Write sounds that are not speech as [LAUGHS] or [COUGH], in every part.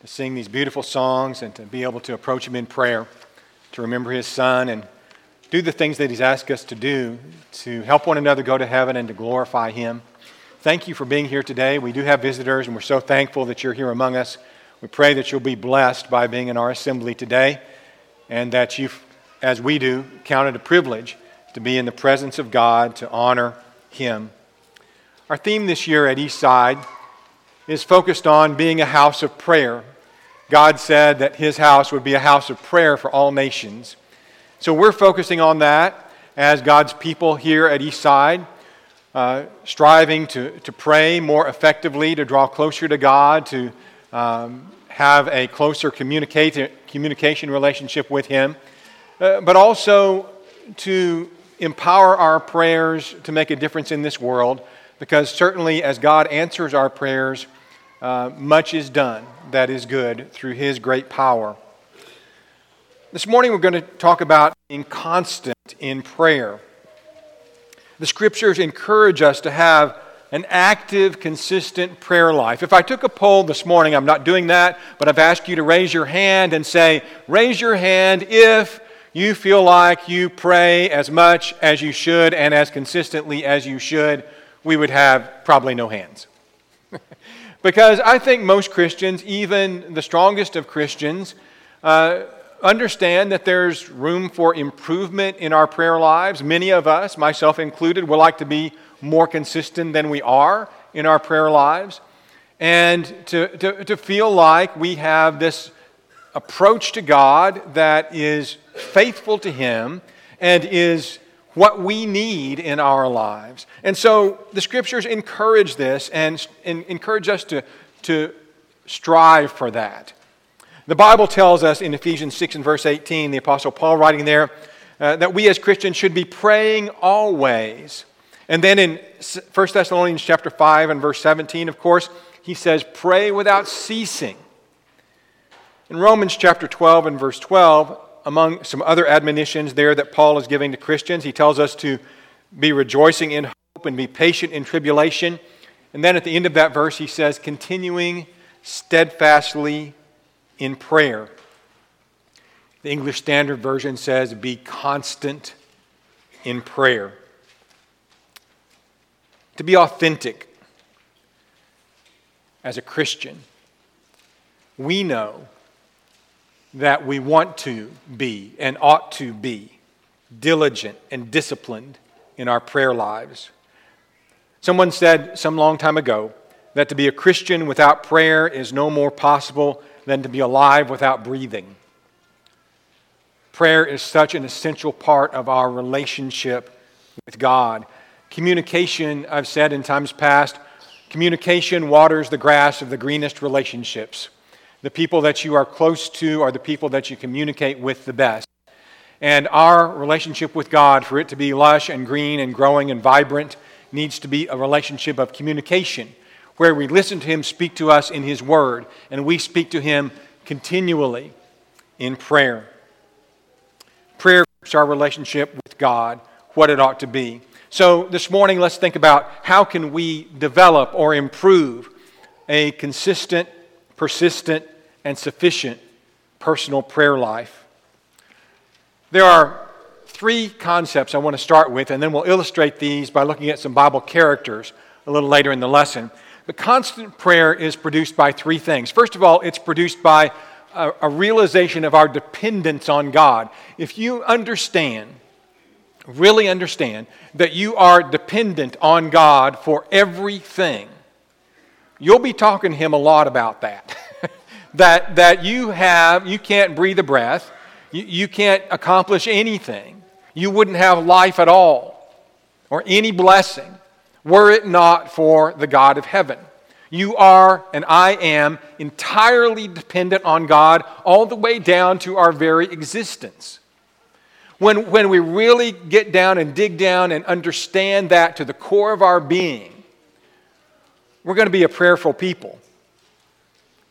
to sing these beautiful songs and to be able to approach Him in prayer, to remember His Son and do the things that He's asked us to do to help one another go to heaven and to glorify Him. Thank you for being here today. We do have visitors, and we're so thankful that you're here among us. We pray that you'll be blessed by being in our assembly today and that you, as we do, count it a privilege to be in the presence of God, to honor Him. Our theme this year at Eastside is focused on being a house of prayer. God said that His house would be a house of prayer for all nations. So we're focusing on that as God's people here at Eastside, uh, striving to, to pray more effectively, to draw closer to God, to um, have a closer communication relationship with Him, uh, but also to empower our prayers to make a difference in this world because certainly as God answers our prayers, uh, much is done that is good through His great power. This morning we're going to talk about being constant in prayer. The scriptures encourage us to have an active, consistent prayer life. If I took a poll this morning, I'm not doing that, but I've asked you to raise your hand and say, raise your hand if you feel like you pray as much as you should and as consistently as you should, we would have probably no hands. [LAUGHS] because I think most Christians, even the strongest of Christians, uh, understand that there's room for improvement in our prayer lives. Many of us, myself included, would like to be more consistent than we are in our prayer lives. And to, to, to feel like we have this approach to God that is faithful to Him and is what we need in our lives. And so the scriptures encourage this and, and, encourage us to, to strive for that. The Bible tells us in Ephesians 6 and verse 18, the Apostle Paul writing there, uh, that we as Christians should be praying always. And then in 1 Thessalonians chapter 5 and verse 17, of course, he says, pray without ceasing. In Romans chapter 12 and verse 12, among some other admonitions there that Paul is giving to Christians, he tells us to be rejoicing in hope and be patient in tribulation. And then at the end of that verse, he says, continuing steadfastly in prayer. The English Standard Version says, be constant in prayer. To be authentic as a Christian, we know that we want to be and ought to be diligent and disciplined in our prayer lives. Someone said some long time ago that to be a Christian without prayer is no more possible than to be alive without breathing. Prayer is such an essential part of our relationship with God. Communication, I've said in times past, communication waters the grass of the greenest relationships. The people that you are close to are the people that you communicate with the best. And our relationship with God, for it to be lush and green and growing and vibrant, needs to be a relationship of communication where we listen to Him speak to us in His Word and we speak to Him continually in prayer. Prayer is our relationship with God, what it ought to be. So this morning, let's think about how can we develop or improve a consistent persistent, and sufficient personal prayer life. There are three concepts I want to start with, and then we'll illustrate these by looking at some Bible characters a little later in the lesson. But constant prayer is produced by three things. First of all, it's produced by a, a realization of our dependence on God. If you understand, really understand, that you are dependent on God for everything, you'll be talking to him a lot about that. [LAUGHS] that, that you have, you can't breathe a breath, you, you can't accomplish anything, you wouldn't have life at all or any blessing were it not for the God of heaven. You are, and I am, entirely dependent on God all the way down to our very existence. When, when we really get down and dig down and understand that to the core of our being, we're going to be a prayerful people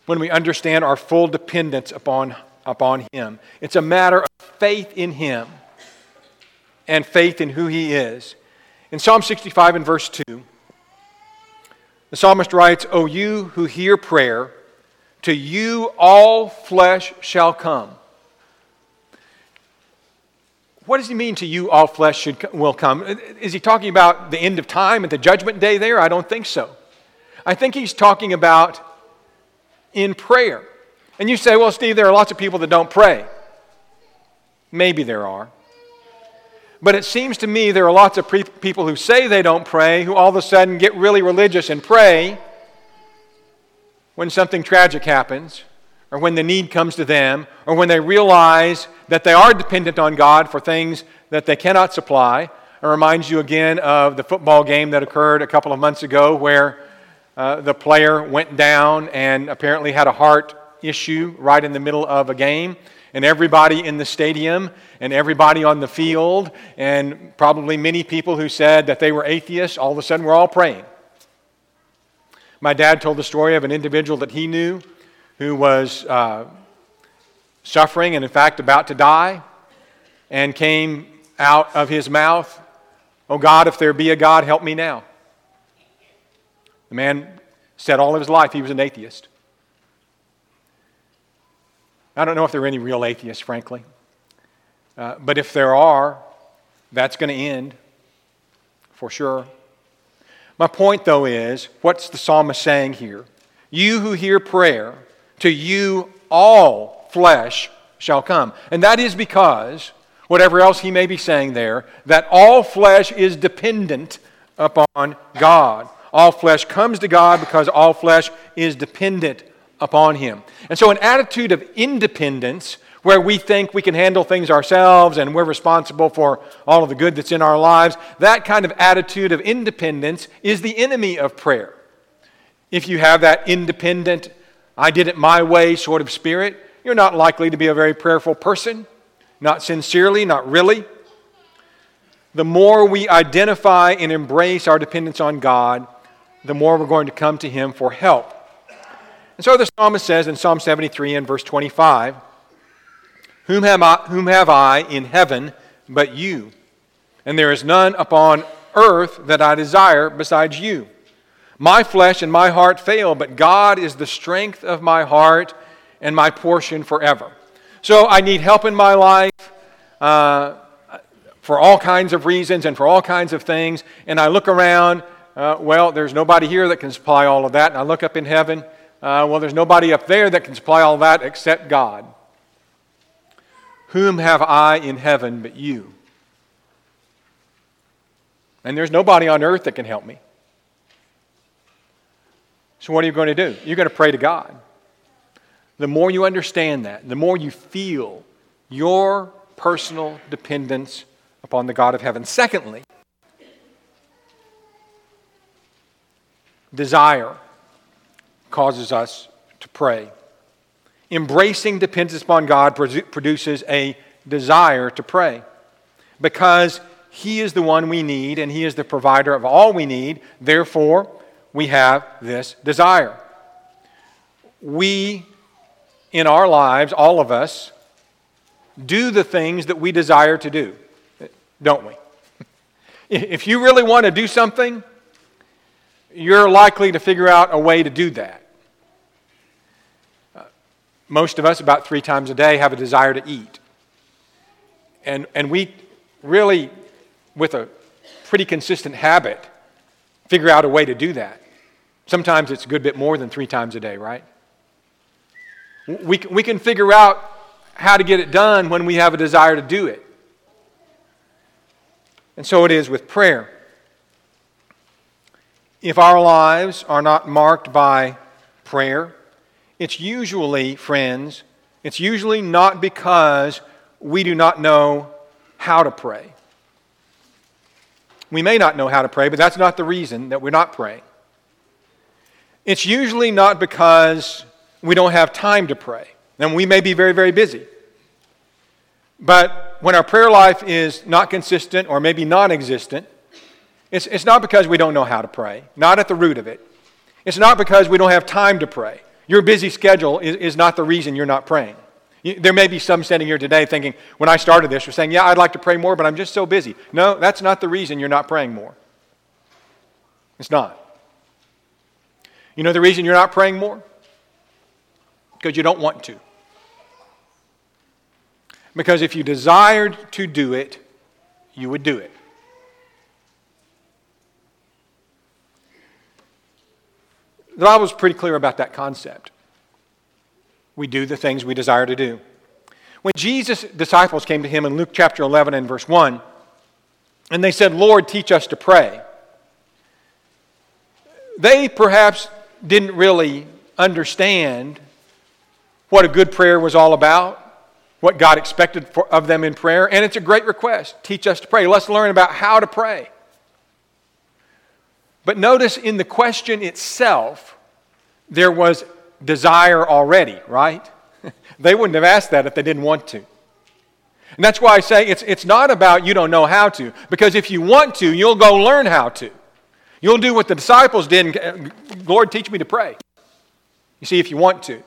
when we understand our full dependence upon, upon Him. It's a matter of faith in Him and faith in who He is. In Psalm 65 and verse 2, the psalmist writes, O you who hear prayer, To you all flesh shall come. What does he mean to you all flesh should, will come? Is he talking about the end of time at the judgment day there? I don't think so. I think he's talking about in prayer. And you say, well, Steve, there are lots of people that don't pray. Maybe there are. But it seems to me there are lots of pre- people who say they don't pray who all of a sudden get really religious and pray when something tragic happens, or when the need comes to them, or when they realize that they are dependent on God for things that they cannot supply. It reminds you again of the football game that occurred a couple of months ago where uh, the player went down and apparently had a heart issue right in the middle of a game and everybody in the stadium and everybody on the field and probably many people who said that they were atheists, all of a sudden we're all praying. My dad told the story of an individual that he knew who was uh, suffering and, in fact, about to die, and came out of his mouth, Oh God, if there be a God, help me now. The man said all of his life he was an atheist. I don't know if there are any real atheists, frankly. Uh, but if there are, that's going to end for sure. My point, though, is what's the psalmist saying here? You who hear prayer, to you all flesh shall come. And that is because, whatever else he may be saying there, that all flesh is dependent upon God. All flesh comes to God because all flesh is dependent upon him. And so, an attitude of independence, where we think we can handle things ourselves and we're responsible for all of the good that's in our lives, that kind of attitude of independence is the enemy of prayer. If you have that independent, I did it my way sort of spirit, you're not likely to be a very prayerful person, not sincerely, not really. The more we identify and embrace our dependence on God, the more we're going to come to Him for help. And so the psalmist says in Psalm 73 and verse 25, whom have, I, whom have I in heaven but you? And there is none upon earth that I desire besides you. My flesh and my heart fail, but God is the strength of my heart and my portion forever. So I need help in my life uh, for all kinds of reasons and for all kinds of things. And I look around, uh, well, there's nobody here that can supply all of that. And I look up in heaven, uh, well, there's nobody up there that can supply all that except God. Whom have I in heaven but you? And there's nobody on earth that can help me. So, what are you going to do? You're going to pray to God. The more you understand that, the more you feel your personal dependence upon the God of heaven. Secondly, desire causes us to pray. Embracing dependence upon God produces a desire to pray because He is the one we need and He is the provider of all we need. Therefore, we have this desire. We, in our lives, all of us, do the things that we desire to do, don't we? [LAUGHS] If you really want to do something, you're likely to figure out a way to do that. Uh, most of us, about three times a day, have a desire to eat. And, and we really, with a pretty consistent habit, figure out a way to do that. Sometimes it's a good bit more than three times a day, right? We, we can figure out how to get it done when we have a desire to do it. And so it is with prayer if our lives are not marked by prayer, it's usually, friends, it's usually not because we do not know how to pray. We may not know how to pray, but that's not the reason that we're not praying. It's usually not because we don't have time to pray. And we may be very, very busy. But when our prayer life is not consistent or maybe non existent, it's, it's not because we don't know how to pray, not at the root of it. It's not because we don't have time to pray. Your busy schedule is, is not the reason you're not praying. There may be some sitting here today thinking, when I started this, you're saying, Yeah, I'd like to pray more, but I'm just so busy. No, that's not the reason you're not praying more. It's not. You know the reason you're not praying more? because you don't want to. Because if you desired to do it, you would do it. The Bible is pretty clear about that concept. We do the things we desire to do. When Jesus' disciples came to him in Luke chapter 11 and verse 1, and they said, Lord, teach us to pray, they perhaps didn't really understand what a good prayer was all about, what God expected for, of them in prayer, and it's a great request. Teach us to pray. Let's learn about how to pray. But notice in the question itself, there was desire already, right? [LAUGHS] they wouldn't have asked that if they didn't want to. And that's why I say it's, it's not about you don't know how to, because if you want to, you'll go learn how to. You'll do what the disciples did and, uh, Lord, teach me to pray. You see, if you want to.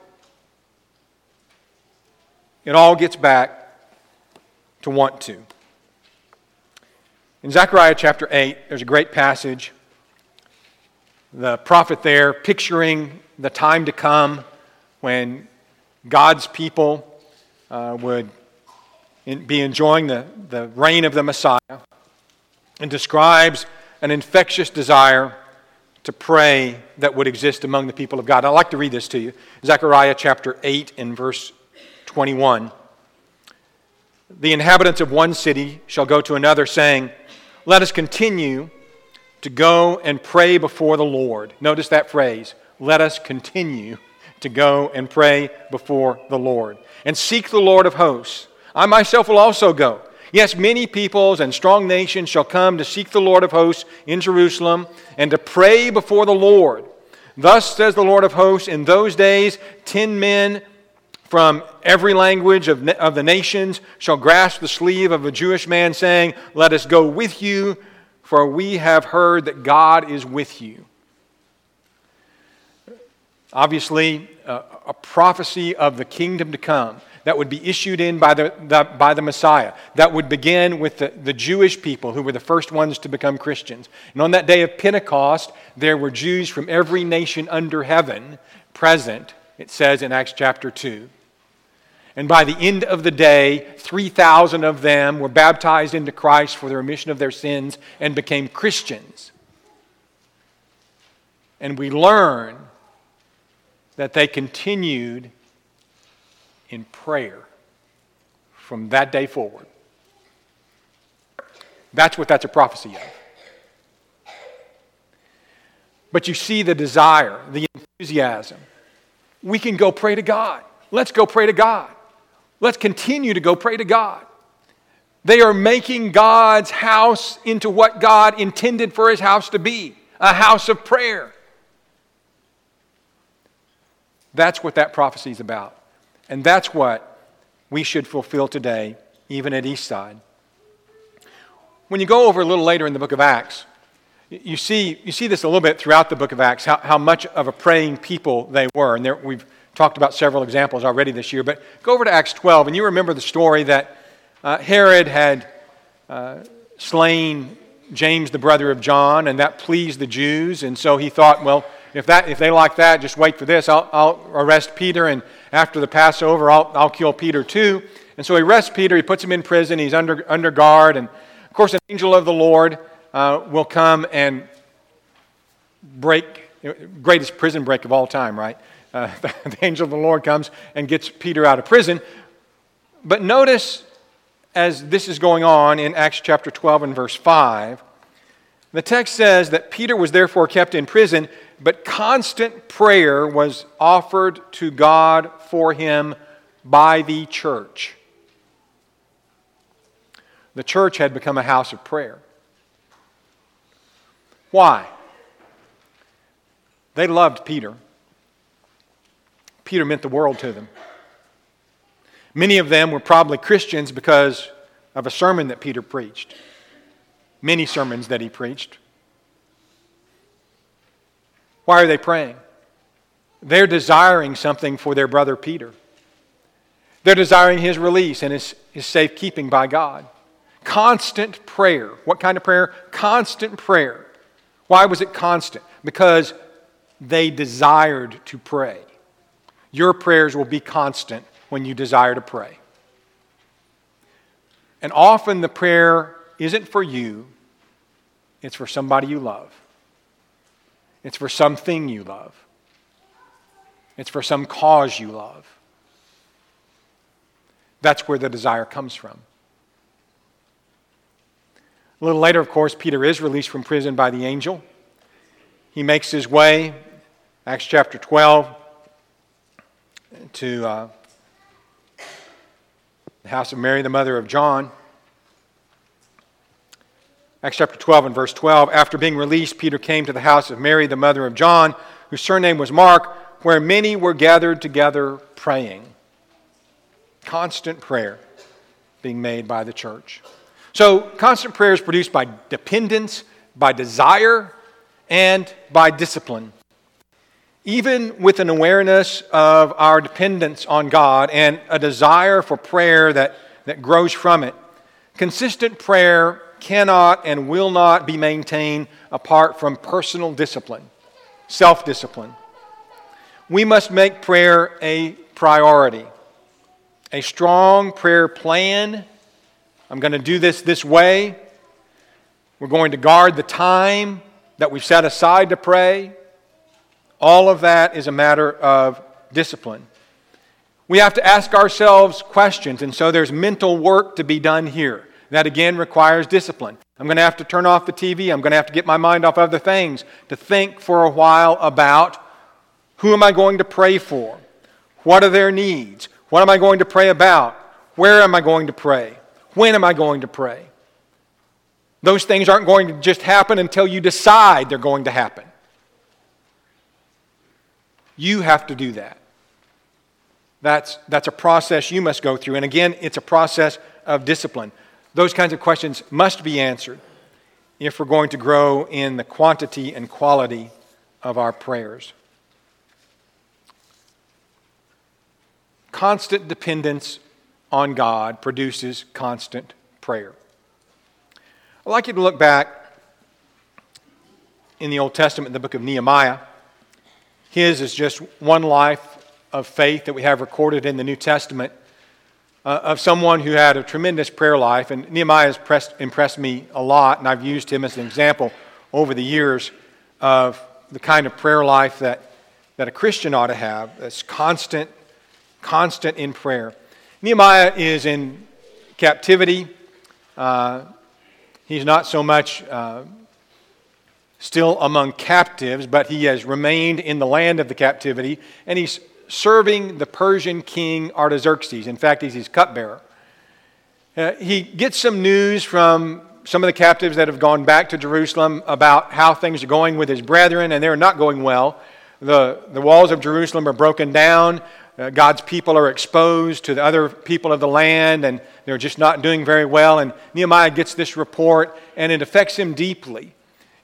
It all gets back to want to. In Zechariah chapter 8, there's a great passage. The prophet there picturing the time to come when God's people uh, would in, be enjoying the, the reign of the Messiah and describes an infectious desire to pray that would exist among the people of God. I'd like to read this to you Zechariah chapter 8 and verse 21. The inhabitants of one city shall go to another, saying, Let us continue to go and pray before the Lord. Notice that phrase. Let us continue to go and pray before the Lord and seek the Lord of hosts. I myself will also go Yes, many peoples and strong nations shall come to seek the Lord of hosts in Jerusalem and to pray before the Lord. Thus says the Lord of hosts, in those days, ten men from every language of, of the nations shall grasp the sleeve of a Jewish man, saying, Let us go with you, for we have heard that God is with you. Obviously, uh, a prophecy of the kingdom to come that would be issued in by the, the, by the Messiah, that would begin with the, the Jewish people who were the first ones to become Christians. And on that day of Pentecost, there were Jews from every nation under heaven present, it says in Acts chapter 2. And by the end of the day, 3,000 of them were baptized into Christ for the remission of their sins and became Christians. And we learn that they continued in prayer from that day forward. That's what that's a prophecy of. But you see the desire, the enthusiasm. We can go pray to God. Let's go pray to God. Let's continue to go pray to God. They are making God's house into what God intended for his house to be a house of prayer. That's what that prophecy is about. And that's what we should fulfill today, even at Eastside. When you go over a little later in the book of Acts, you see, you see this a little bit throughout the book of Acts, how, how much of a praying people they were. And there, we've talked about several examples already this year. But go over to Acts 12, and you remember the story that uh, Herod had uh, slain James, the brother of John, and that pleased the Jews. And so he thought, well, if, that, if they like that, just wait for this. I'll, I'll arrest Peter, and after the Passover, I'll, I'll kill Peter too. And so he arrests Peter, he puts him in prison, he's under, under guard. And of course, an angel of the Lord uh, will come and break, greatest prison break of all time, right? Uh, [LAUGHS] the angel of the Lord comes and gets Peter out of prison. But notice as this is going on in Acts chapter 12 and verse 5, the text says that Peter was therefore kept in prison, but constant prayer was offered to God for him by the church. The church had become a house of prayer. Why? They loved Peter. Peter meant the world to them. Many of them were probably Christians because of a sermon that Peter preached many sermons that he preached. Why are they praying? They're desiring something for their brother Peter. They're desiring his release and his, his safekeeping by God. Constant prayer. What kind of prayer? Constant prayer. Why was it constant? Because they desired to pray. Your prayers will be constant when you desire to pray. And often the prayer isn't for you, it's for somebody you love. It's for something you love. It's for some cause you love. That's where the desire comes from. A little later, of course, Peter is released from prison by the angel. He makes his way, Acts chapter 12, to uh, the house of Mary, the mother of John. Acts chapter 12 and verse 12. After being released, Peter came to the house of Mary, the mother of John, whose surname was Mark, where many were gathered together praying. Constant prayer being made by the church. So, constant prayer is produced by dependence, by desire, and by discipline. Even with an awareness of our dependence on God and a desire for prayer that, that grows from it, consistent prayer cannot and will not be maintained apart from personal discipline, self discipline. We must make prayer a priority. A strong prayer plan I'm going to do this this way. We're going to guard the time that we've set aside to pray. All of that is a matter of discipline. We have to ask ourselves questions, and so there's mental work to be done here. That again requires discipline. I'm going to have to turn off the TV. I'm going to have to get my mind off other things to think for a while about who am I going to pray for? What are their needs? What am I going to pray about? Where am I going to pray? When am I going to pray? Those things aren't going to just happen until you decide they're going to happen. You have to do that. That's, that's a process you must go through. And again, it's a process of discipline. Those kinds of questions must be answered if we're going to grow in the quantity and quality of our prayers. Constant dependence on God produces constant prayer. I'd like you to look back in the Old Testament, the book of Nehemiah. His is just one life of faith that we have recorded in the New Testament uh, of someone who had a tremendous prayer life. And Nehemiah has pressed, impressed me a lot, and I've used him as an example over the years of the kind of prayer life that, that a Christian ought to have that's constant, constant in prayer. Nehemiah is in captivity. Uh, he's not so much uh, still among captives, but he has remained in the land of the captivity, and he's serving the Persian king Artaxerxes. In fact, he's his cupbearer. Uh, he gets some news from some of the captives that have gone back to Jerusalem about how things are going with his brethren, and they're not going well. The, the walls of Jerusalem are broken down uh, God's people are exposed to the other people of the land and they're just not doing very well. And Nehemiah gets this report and it affects him deeply.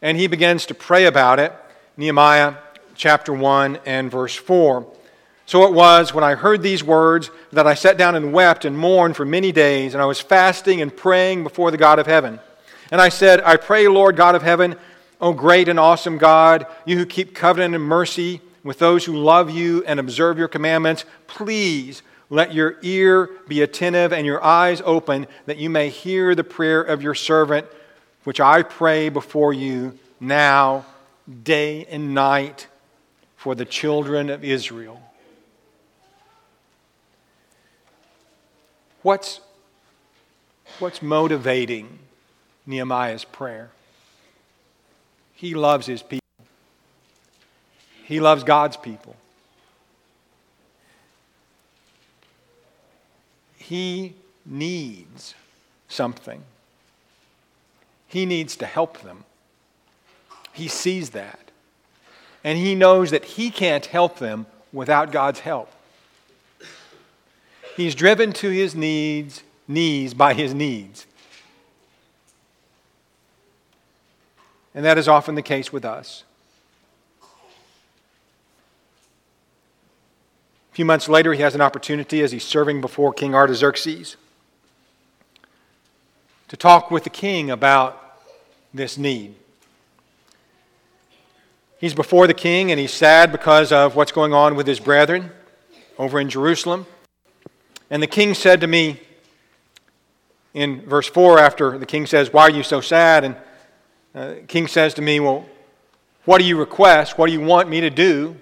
And he begins to pray about it. Nehemiah chapter 1 and verse 4. So it was when I heard these words that I sat down and wept and mourned for many days, and I was fasting and praying before the God of heaven. And I said, I pray, Lord God of heaven, O great and awesome God, you who keep covenant and mercy with those who love you and observe your commandments, please let your ear be attentive and your eyes open that you may hear the prayer of your servant, which I pray before you now, day and night, for the children of Israel. What's, what's motivating Nehemiah's prayer? He loves his people. He loves God's people. He needs something. He needs to help them. He sees that. And he knows that he can't help them without God's help. He's driven to his needs, knees by his needs. And that is often the case with us. A few months later, he has an opportunity as he's serving before King Artaxerxes to talk with the king about this need. He's before the king and he's sad because of what's going on with his brethren. over in Jerusalem. And the king said to me, in verse 4, after the king says, Why are you so sad? And uh, king says to me, Well, what do you request? What do you want me to do?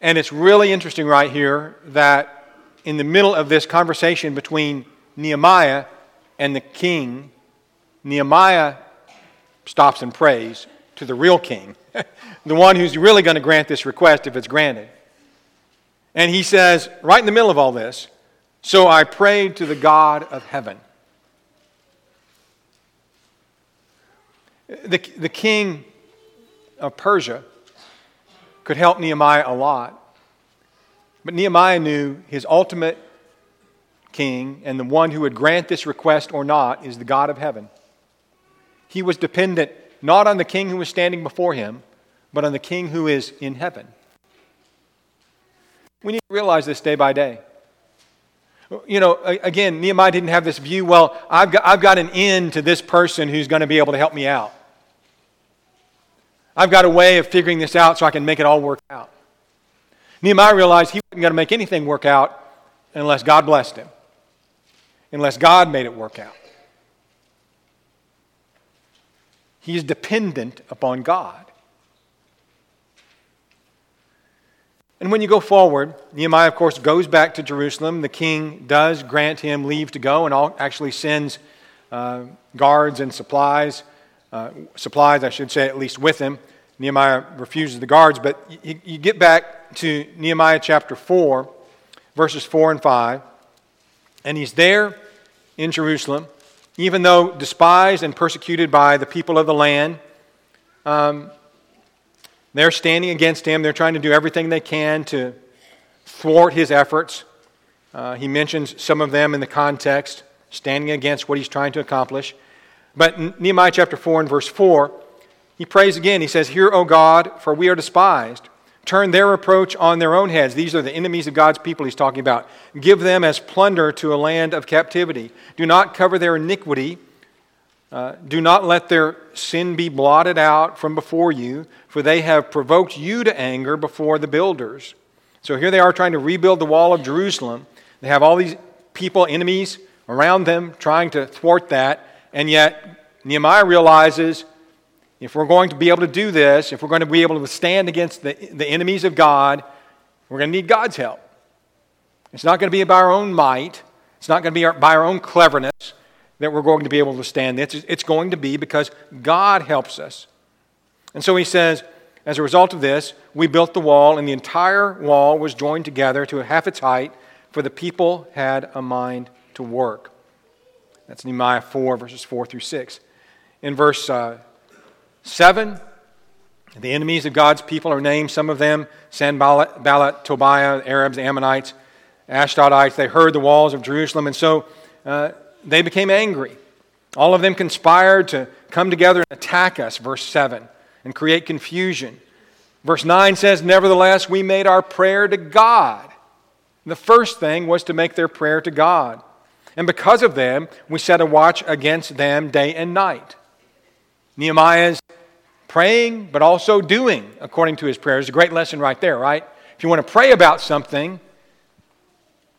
And it's really interesting right here that in the middle of this conversation between Nehemiah and the king, Nehemiah stops and prays to the real king, [LAUGHS] the one who's really going to grant this request if it's granted. And he says, right in the middle of all this, so I prayed to the God of heaven. The, the king of Persia could help Nehemiah a lot. But Nehemiah knew his ultimate king and the one who would grant this request or not is the God of heaven. He was dependent not on the king who was standing before him, but on the king who is in heaven. We need to realize this day by day. You know, again, Nehemiah didn't have this view, well, I've got, I've got an end to this person who's going to be able to help me out. I've got a way of figuring this out so I can make it all work out. Nehemiah realized he wasn't going to make anything work out unless God blessed him, unless God made it work out. He is dependent upon God. And when you go forward, Nehemiah, of course, goes back to Jerusalem. The king does grant him leave to go and actually sends uh, guards and supplies uh, supplies, I should say, at least with him. Nehemiah refuses the guards, but you, you get back to Nehemiah chapter 4, verses 4 and 5, and he's there in Jerusalem, even though despised and persecuted by the people of the land. Um, they're standing against him. They're trying to do everything they can to thwart his efforts. Uh, he mentions some of them in the context, standing against what he's trying to accomplish. But Nehemiah chapter 4 and verse 4, he prays again. He says, Hear, O God, for we are despised. Turn their approach on their own heads. These are the enemies of God's people he's talking about. Give them as plunder to a land of captivity. Do not cover their iniquity. Uh, do not let their sin be blotted out from before you, for they have provoked you to anger before the builders. So here they are trying to rebuild the wall of Jerusalem. They have all these people, enemies around them, trying to thwart that. And yet, Nehemiah realizes if we're going to be able to do this, if we're going to be able to stand against the, the enemies of God, we're going to need God's help. It's not going to be by our own might, it's not going to be our, by our own cleverness that we're going to be able to stand this. It's going to be because God helps us. And so he says, as a result of this, we built the wall, and the entire wall was joined together to half its height, for the people had a mind to work. That's Nehemiah 4, verses 4 through 6. In verse uh, 7, the enemies of God's people are named, some of them Sanballat, Tobiah, Arabs, Ammonites, Ashdodites. They heard the walls of Jerusalem, and so uh, they became angry. All of them conspired to come together and attack us, verse 7, and create confusion. Verse 9 says, Nevertheless, we made our prayer to God. The first thing was to make their prayer to God. And because of them, we set a watch against them day and night. Nehemiah's praying, but also doing according to his prayers. A great lesson right there, right? If you want to pray about something,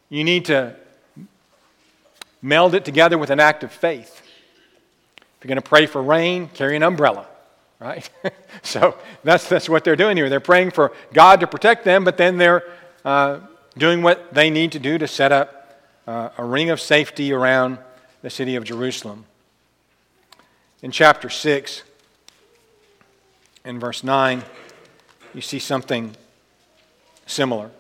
you need to meld it together with an act of faith. If you're going to pray for rain, carry an umbrella, right? [LAUGHS] so that's, that's what they're doing here. They're praying for God to protect them, but then they're uh, doing what they need to do to set up uh, a ring of safety around the city of Jerusalem. In chapter 6, in verse 9, you see something similar.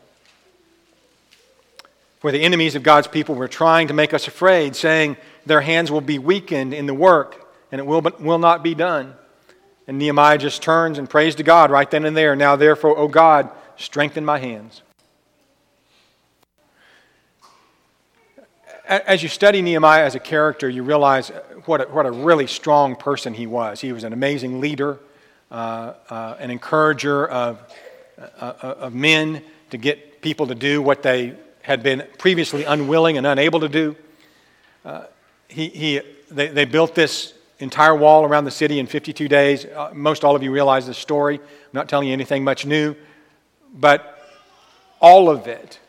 Where the enemies of God's people were trying to make us afraid, saying their hands will be weakened in the work and it will, but will not be done. And Nehemiah just turns and prays to God right then and there. Now, therefore, O God, strengthen my hands. As you study Nehemiah as a character, you realize what a, what a really strong person he was. He was an amazing leader, uh, uh, an encourager of, uh, uh, of men to get people to do what they had been previously unwilling and unable to do. Uh, he, he, they, they built this entire wall around the city in 52 days. Uh, most all of you realize the story. I'm not telling you anything much new. But all of it,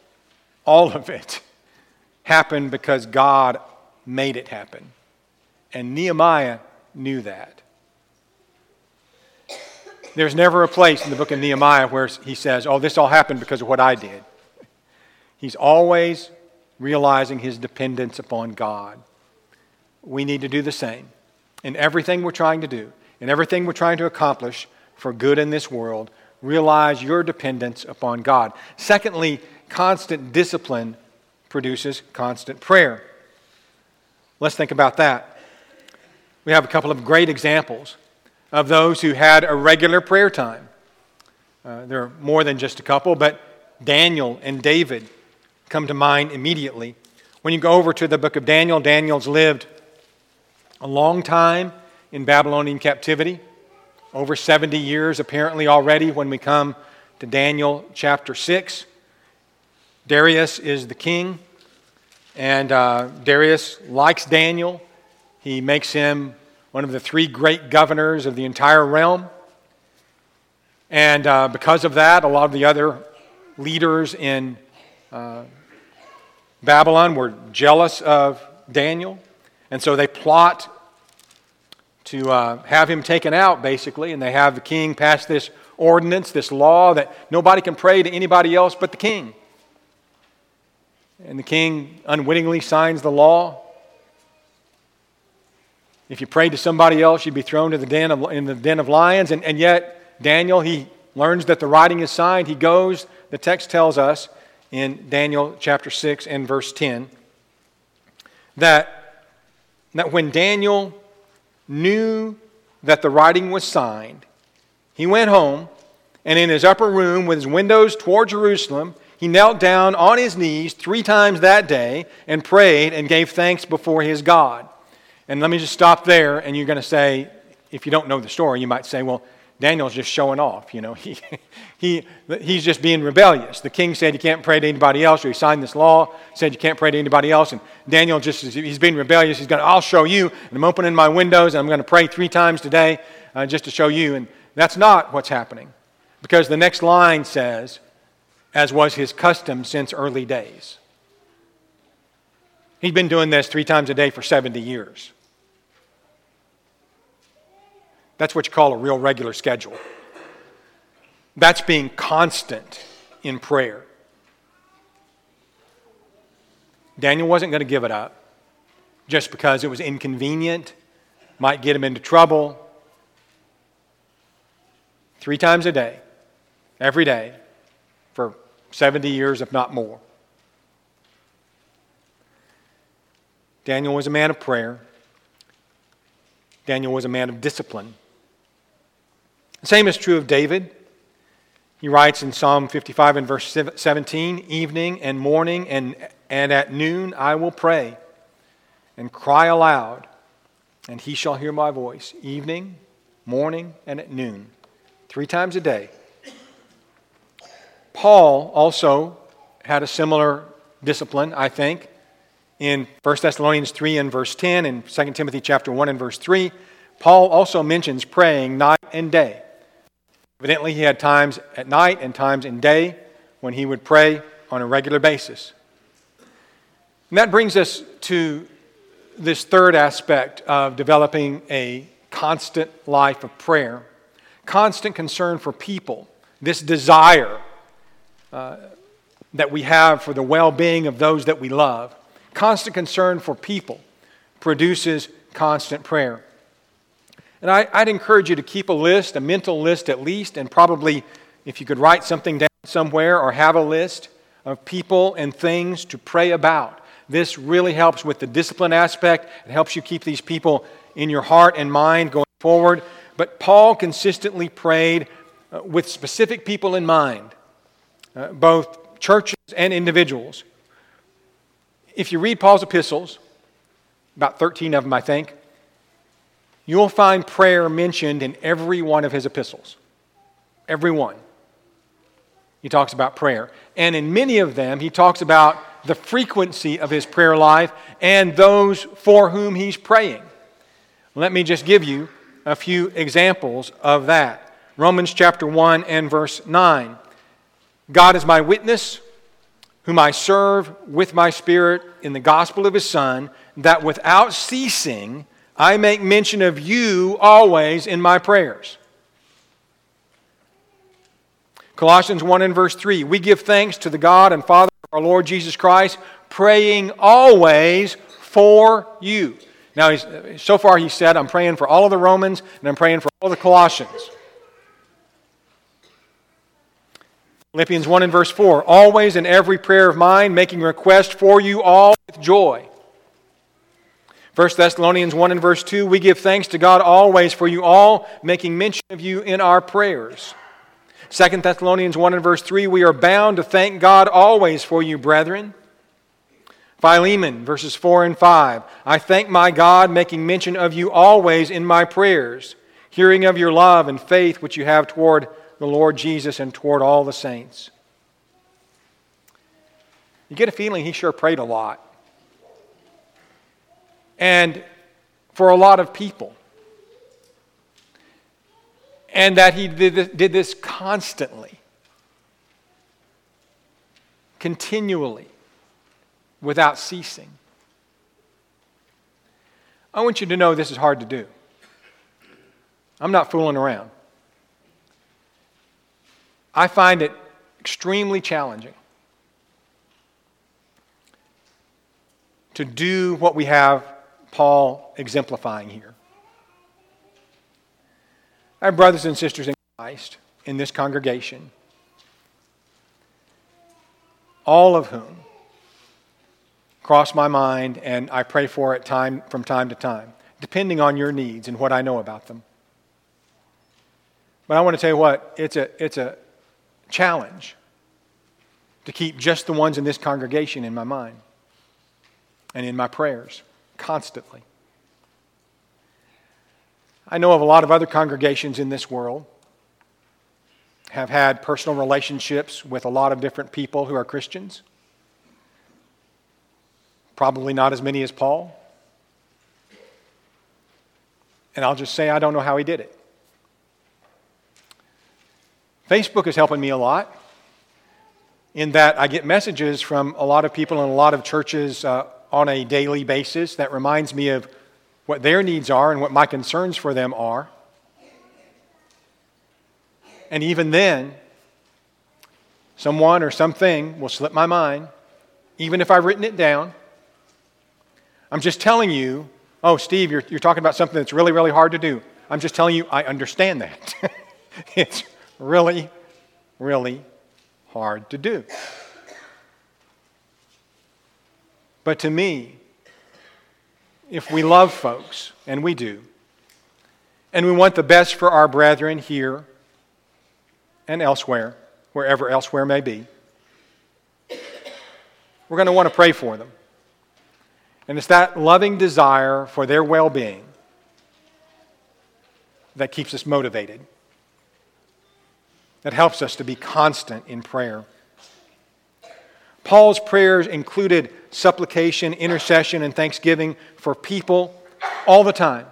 all of it happened because God made it happen. And Nehemiah knew that. There's never a place in the book of Nehemiah where he says, Oh, this all happened because of what I did. He's always realizing his dependence upon God. We need to do the same. In everything we're trying to do, in everything we're trying to accomplish for good in this world, realize your dependence upon God. Secondly, constant discipline produces constant prayer. Let's think about that. We have a couple of great examples of those who had a regular prayer time. Uh, there are more than just a couple, but Daniel and David come to mind immediately. When you go over to the book of Daniel, Daniel's lived a long time in Babylonian captivity, over 70 years apparently already when we come to Daniel chapter 6. Darius is the king, and uh, Darius likes Daniel. He makes him one of the three great governors of the entire realm. And uh, because of that, a lot of the other leaders in uh, Babylon were jealous of Daniel. And so they plot to uh, have him taken out, basically. And they have the king pass this ordinance, this law that nobody can pray to anybody else but the king. And the king unwittingly signs the law. If you prayed to somebody else, you'd be thrown to the den of, in the den of lions. And, and yet, Daniel, he learns that the writing is signed. He goes, the text tells us in Daniel chapter 6 and verse 10, that, that when Daniel knew that the writing was signed, he went home and in his upper room with his windows toward Jerusalem, he knelt down on his knees three times that day and prayed and gave thanks before his God. And let me just stop there, and you're going to say, if you don't know the story, you might say, well, Daniel's just showing off. You know, [LAUGHS] he, he, he's just being rebellious. The king said you can't pray to anybody else, or he signed this law, said you can't pray to anybody else. And Daniel just, he's being rebellious. He's going, I'll show you. And I'm opening my windows, and I'm going to pray three times today uh, just to show you. And that's not what's happening. Because the next line says, as was his custom since early days. He's been doing this three times a day for 70 years. That's what you call a real regular schedule. That's being constant in prayer. Daniel wasn't going to give it up just because it was inconvenient, might get him into trouble. Three times a day, every day, for 70 years, if not more. Daniel was a man of prayer. Daniel was a man of discipline. The same is true of David. He writes in Psalm 55 and verse 17 Evening and morning and, and at noon I will pray and cry aloud, and he shall hear my voice. Evening, morning, and at noon. Three times a day. Paul also had a similar discipline, I think, in 1 Thessalonians 3 and verse 10 and 2 Timothy chapter 1 and verse 3. Paul also mentions praying night and day. Evidently, he had times at night and times in day when he would pray on a regular basis. And that brings us to this third aspect of developing a constant life of prayer constant concern for people, this desire that we have for the well being of those that we love. Constant concern for people produces constant prayer. And I, would encourage you to keep a list, a mental list at least, and probably if you could write something down somewhere or have a list of people and things to pray about. This really helps with the discipline aspect. It helps you keep these people in your heart and mind going forward. But Paul consistently prayed uh, with specific people in mind, uh, both churches and individuals. If you read Paul's epistles, about 13 of them, I think, You'll find prayer mentioned in every one of his epistles. Every one. He talks about prayer. And in many of them, he talks about the frequency of his prayer life and those for whom he's praying. Let me just give you a few examples of that. Romans chapter 1 and verse 9. God is my witness whom I serve with my spirit in the gospel of his Son, that without ceasing I make mention of you always in my prayers. Colossians 1 and verse 3 We give thanks to the God and Father of our Lord Jesus Christ, praying always for you. Now, so far he said, I'm praying for all of the Romans and I'm praying for all the Colossians. Philippians 1 and verse 4 Always in every prayer of mine, making request for you all with joy. 1 Thessalonians 1 and verse 2 We give thanks to God always for you all, making mention of you in our prayers. 2 Thessalonians 1 and verse 3 We are bound to thank God always for you, brethren. Philemon, verses 4 and 5 I thank my God, making mention of you always in my prayers, hearing of your love and faith which you have toward the Lord Jesus and toward all the saints. You get a feeling he sure prayed a lot. And for a lot of people. And that he did this constantly, continually, without ceasing. I want you to know this is hard to do. I'm not fooling around. I find it extremely challenging to do what we have Paul exemplifying here. Our brothers and sisters in Christ in this congregation, all of whom cross my mind and I pray for it time from time to time, depending on your needs and what I know about them. But I want to tell you what, it's a, it's a challenge to keep just the ones in this congregation in my mind and in my prayers constantly. I know of a lot of other congregations in this world have had personal relationships with a lot of different people who are Christians. Probably not as many as Paul. And I'll just say I don't know how he did it. Facebook is helping me a lot in that I get messages from a lot of people in a lot of churches uh, on a daily basis that reminds me of what their needs are and what my concerns for them are. And even then, someone or something will slip my mind, even if I've written it down. I'm just telling you, oh, Steve, you're, you're talking about something that's really, really hard to do. I'm just telling you, I understand that. [LAUGHS] it's really, really hard to do. But to me, if we love folks, and we do, and we want the best for our brethren here and elsewhere, wherever elsewhere may be, we're going to want to pray for them. And it's that loving desire for their well being that keeps us motivated that helps us to be constant in prayer. Paul's prayers included supplication, intercession, and thanksgiving for people all the time.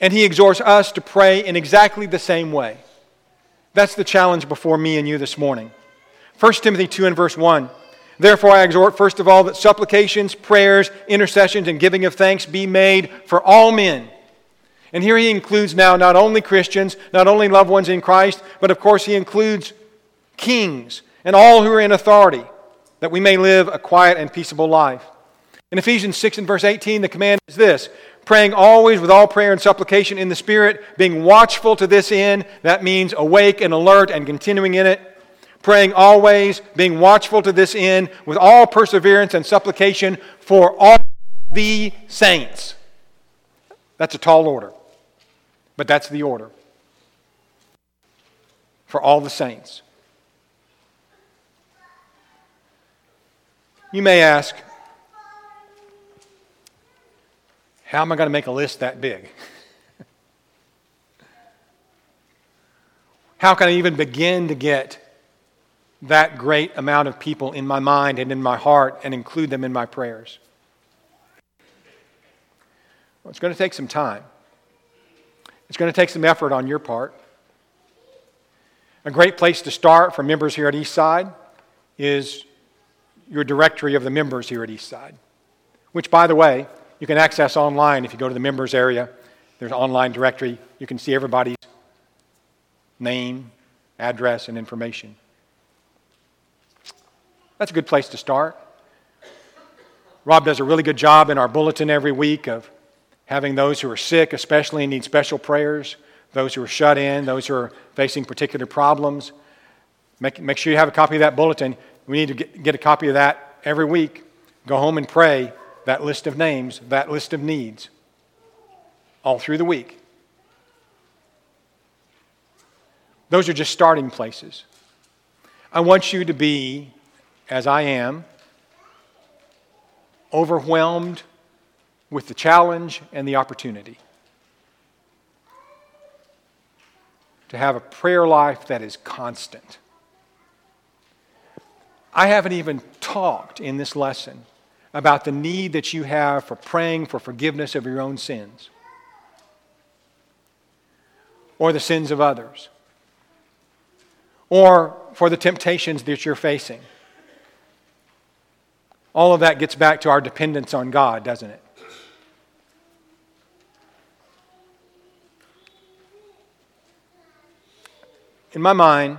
And he exhorts us to pray in exactly the same way. That's the challenge before me and you this morning. 1 Timothy 2 and verse 1. Therefore, I exhort, first of all, that supplications, prayers, intercessions, and giving of thanks be made for all men and here he includes now not only Christians, not only loved ones in Christ, but of course he includes kings and all who are in authority, that we may live a quiet and peaceable life. In Ephesians 6 and verse 18, the command is this praying always with all prayer and supplication in the Spirit, being watchful to this end. That means awake and alert and continuing in it. Praying always, being watchful to this end, with all perseverance and supplication for all the saints. That's a tall order. But that's the order for all the saints. You may ask, how am I going to make a list that big? [LAUGHS] how can I even begin to get that great amount of people in my mind and in my heart and include them in my prayers? Well, it's going to take some time. It's going to take some effort on your part. A great place to start for members here at Eastside is your directory of the members here at Eastside, which, by the way, you can access online if you go to the members area. There's an online directory. You can see everybody's name, address, and information. That's a good place to start. Rob does a really good job in our bulletin every week of having those who are sick, especially, need special prayers, those who are shut in, those who are facing particular problems. Make, make sure you have a copy of that bulletin. We need to get, get a copy of that every week. Go home and pray that list of names, that list of needs, all through the week. Those are just starting places. I want you to be, as I am, overwhelmed with the challenge and the opportunity. To have a prayer life that is constant. I haven't even talked in this lesson about the need that you have for praying for forgiveness of your own sins or the sins of others or for the temptations that you're facing. All of that gets back to our dependence on God, doesn't it? In my mind,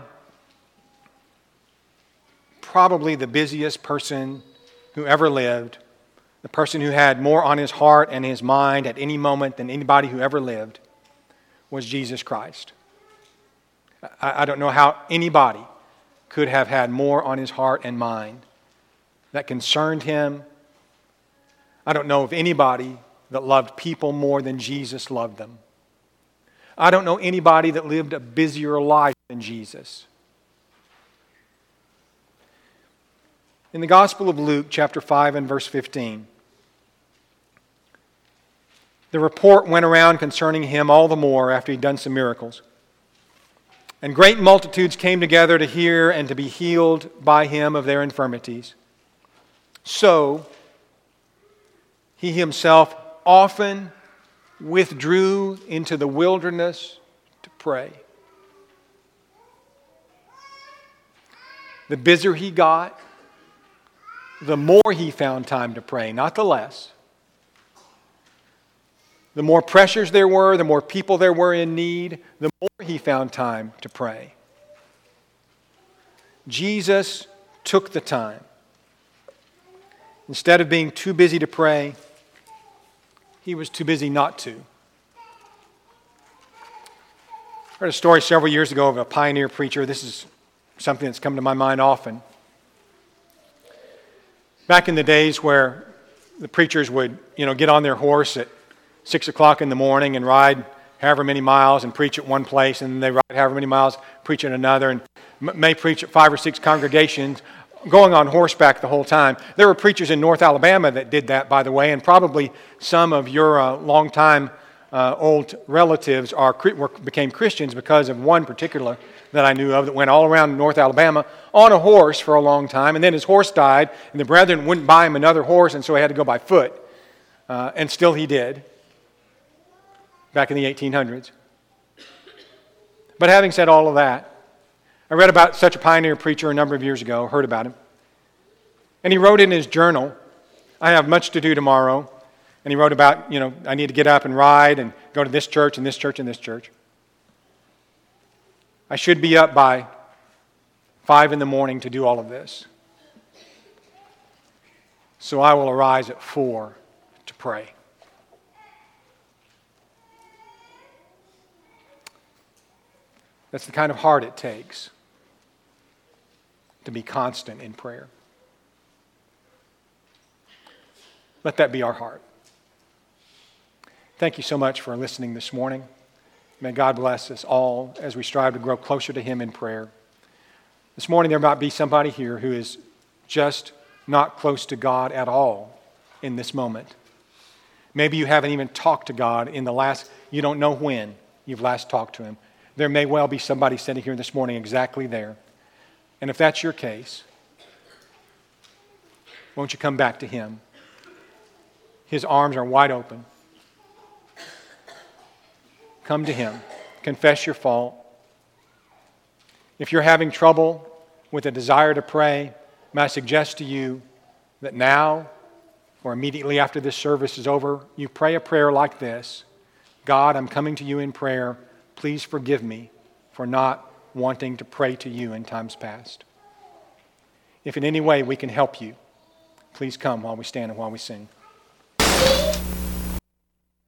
probably the busiest person who ever lived, the person who had more on his heart and his mind at any moment than anybody who ever lived, was Jesus Christ. I, I don't know how anybody could have had more on his heart and mind that concerned him. I don't know of anybody that loved people more than Jesus loved them. I don't know anybody that lived a busier life Jesus. In the Gospel of Luke, chapter 5 and verse 15, the report went around concerning him all the more after he'd done some miracles. And great multitudes came together to hear and to be healed by him of their infirmities. So, he himself often withdrew into the wilderness to pray. The busier he got, the more he found time to pray, not the less. The more pressures there were, the more people there were in need, the more he found time to pray. Jesus took the time. Instead of being too busy to pray, he was too busy not to. I heard a story several years ago of a pioneer preacher. This is something that's come to my mind often. Back in the days where the preachers would, you know, get on their horse at six o'clock in the morning and ride however many miles and preach at one place, and then they ride however many miles, preach at another, and may preach at five or six congregations, going on horseback the whole time. There were preachers in North Alabama that did that, by the way, and probably some of your uh, longtime uh, old relatives are, were, became Christians because of one particular that I knew of that went all around North Alabama on a horse for a long time. And then his horse died, and the brethren wouldn't buy him another horse, and so he had to go by foot. Uh, and still he did, back in the 1800s. But having said all of that, I read about such a pioneer preacher a number of years ago, heard about him. And he wrote in his journal, I have much to do tomorrow. And he wrote about, you know, I need to get up and ride and go to this church and this church and this church. I should be up by five in the morning to do all of this. So I will arise at four to pray. That's the kind of heart it takes to be constant in prayer. Let that be our heart. Thank you so much for listening this morning. May God bless us all as we strive to grow closer to Him in prayer. This morning, there might be somebody here who is just not close to God at all in this moment. Maybe you haven't even talked to God in the last, you don't know when you've last talked to Him. There may well be somebody sitting here this morning exactly there. And if that's your case, won't you come back to Him? His arms are wide open. Come to Him. Confess your fault. If you're having trouble with a desire to pray, may I suggest to you that now or immediately after this service is over, you pray a prayer like this God, I'm coming to you in prayer. Please forgive me for not wanting to pray to you in times past. If in any way we can help you, please come while we stand and while we sing.